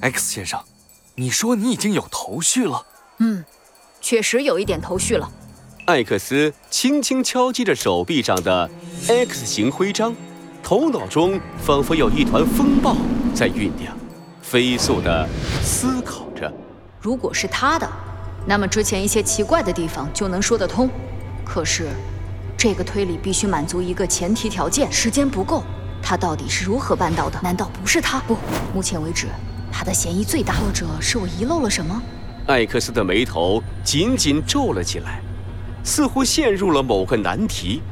X 先生，你说你已经有头绪了？嗯，确实有一点头绪了。艾克斯轻轻敲击着手臂上的 X 型徽章，头脑中仿佛有一团风暴在酝酿，飞速地思考着。如果是他的，那么之前一些奇怪的地方就能说得通。可是，这个推理必须满足一个前提条件：时间不够。他到底是如何办到的？难道不是他？不，目前为止，他的嫌疑最大。或者是我遗漏了什么？艾克斯的眉头紧紧皱了起来，似乎陷入了某个难题。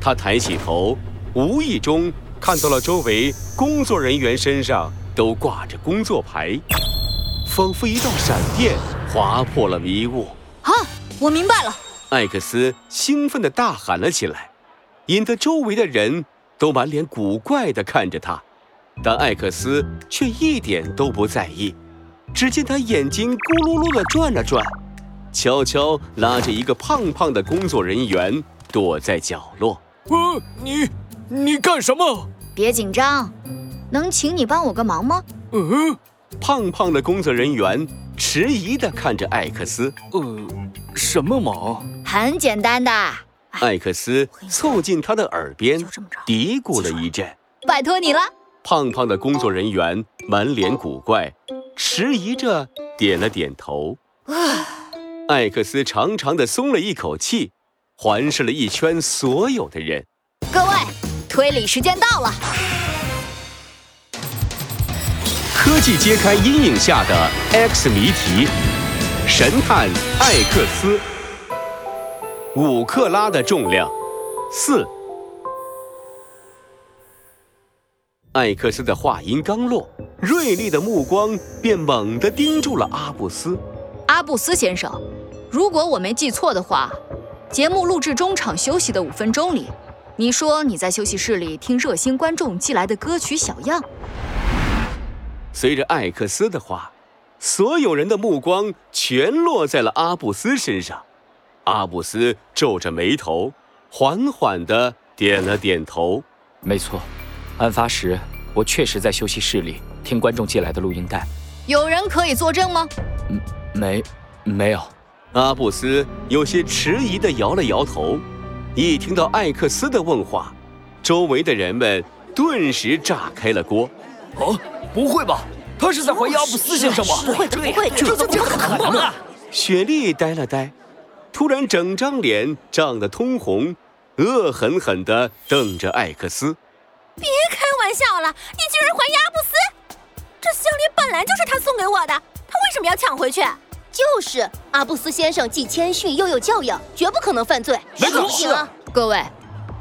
他抬起头，无意中看到了周围工作人员身上都挂着工作牌，仿佛一道闪电划破了迷雾。啊，我明白了！艾克斯兴奋地大喊了起来，引得周围的人。都满脸古怪地看着他，但艾克斯却一点都不在意。只见他眼睛咕噜噜地转了转，悄悄拉着一个胖胖的工作人员躲在角落。呃，你你干什么？别紧张，能请你帮我个忙吗？嗯，胖胖的工作人员迟疑地看着艾克斯。呃，什么忙？很简单的。艾克斯凑近他的耳边，嘀咕了一阵：“拜托你了。”胖胖的工作人员满脸古怪，迟疑着点了点头。艾克斯长长的松了一口气，环视了一圈所有的人：“各位，推理时间到了。”科技揭开阴影下的 X 谜题，神探艾克斯。五克拉的重量，四。艾克斯的话音刚落，锐利的目光便猛地盯住了阿布斯。阿布斯先生，如果我没记错的话，节目录制中场休息的五分钟里，你说你在休息室里听热心观众寄来的歌曲小样。随着艾克斯的话，所有人的目光全落在了阿布斯身上。阿布斯皱着眉头，缓缓地点了点头。没错，案发时我确实在休息室里听观众寄来的录音带。有人可以作证吗？嗯，没，没有。阿布斯有些迟疑地摇了摇头。一听到艾克斯的问话，周围的人们顿时炸开了锅。哦，不会吧？他是在怀疑阿布斯先生吗？不会的，不会的，这怎么可能啊！雪莉呆了呆。突然，整张脸涨得通红，恶狠狠地瞪着艾克斯。别开玩笑了，你居然怀疑阿布斯？这项链本来就是他送给我的，他为什么要抢回去？就是阿布斯先生既谦逊又有教养，绝不可能犯罪。没错，各位，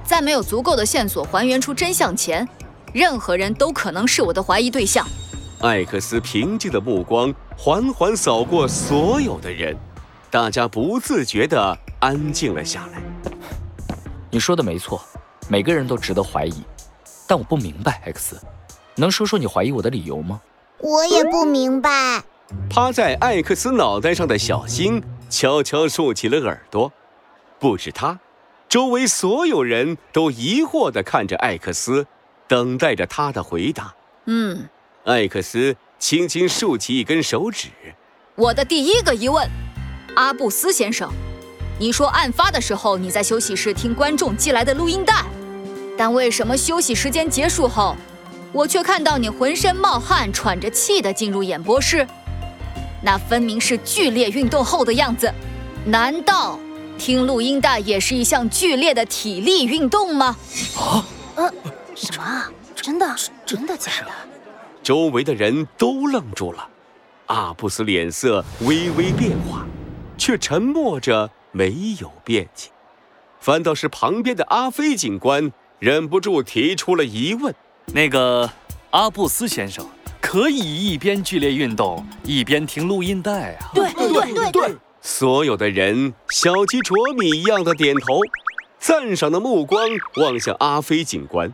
在没有足够的线索还原出真相前，任何人都可能是我的怀疑对象。艾克斯平静的目光缓缓扫过所有的人。大家不自觉地安静了下来。你说的没错，每个人都值得怀疑，但我不明白，X，能说说你怀疑我的理由吗？我也不明白。趴在艾克斯脑袋上的小星悄悄竖起了耳朵。不止他，周围所有人都疑惑地看着艾克斯，等待着他的回答。嗯，艾克斯轻轻竖起一根手指。我的第一个疑问。阿布斯先生，你说案发的时候你在休息室听观众寄来的录音带，但为什么休息时间结束后，我却看到你浑身冒汗、喘着气的进入演播室？那分明是剧烈运动后的样子。难道听录音带也是一项剧烈的体力运动吗？啊？呃，什么？真的？真的假的？周围的人都愣住了。阿布斯脸色微微变化。却沉默着，没有辩解。反倒是旁边的阿飞警官忍不住提出了疑问：“那个阿布斯先生可以一边剧烈运动一边听录音带啊？”“对对对对。”所有的人小鸡啄米一样的点头，赞赏的目光望向阿飞警官，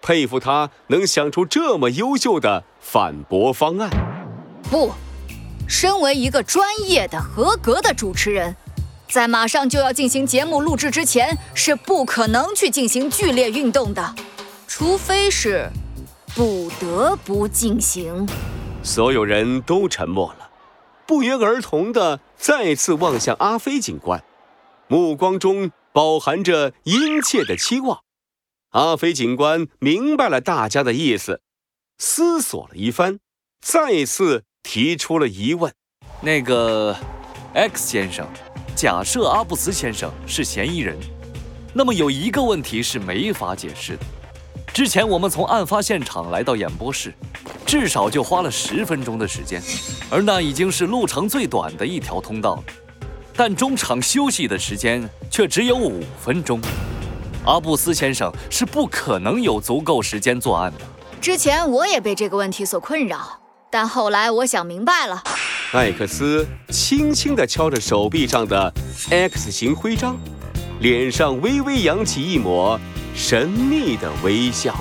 佩服他能想出这么优秀的反驳方案。不。身为一个专业的、合格的主持人，在马上就要进行节目录制之前，是不可能去进行剧烈运动的，除非是不得不进行。所有人都沉默了，不约而同的再次望向阿飞警官，目光中饱含着殷切的期望。阿飞警官明白了大家的意思，思索了一番，再次提出了疑问：“那个，X 先生，假设阿布斯先生是嫌疑人，那么有一个问题是没法解释的。之前我们从案发现场来到演播室，至少就花了十分钟的时间，而那已经是路程最短的一条通道了。但中场休息的时间却只有五分钟。”阿布斯先生是不可能有足够时间作案的。之前我也被这个问题所困扰，但后来我想明白了。艾克斯轻轻地敲着手臂上的 X 型徽章，脸上微微扬起一抹神秘的微笑。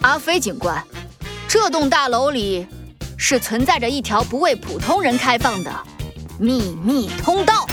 阿飞警官，这栋大楼里是存在着一条不为普通人开放的秘密通道。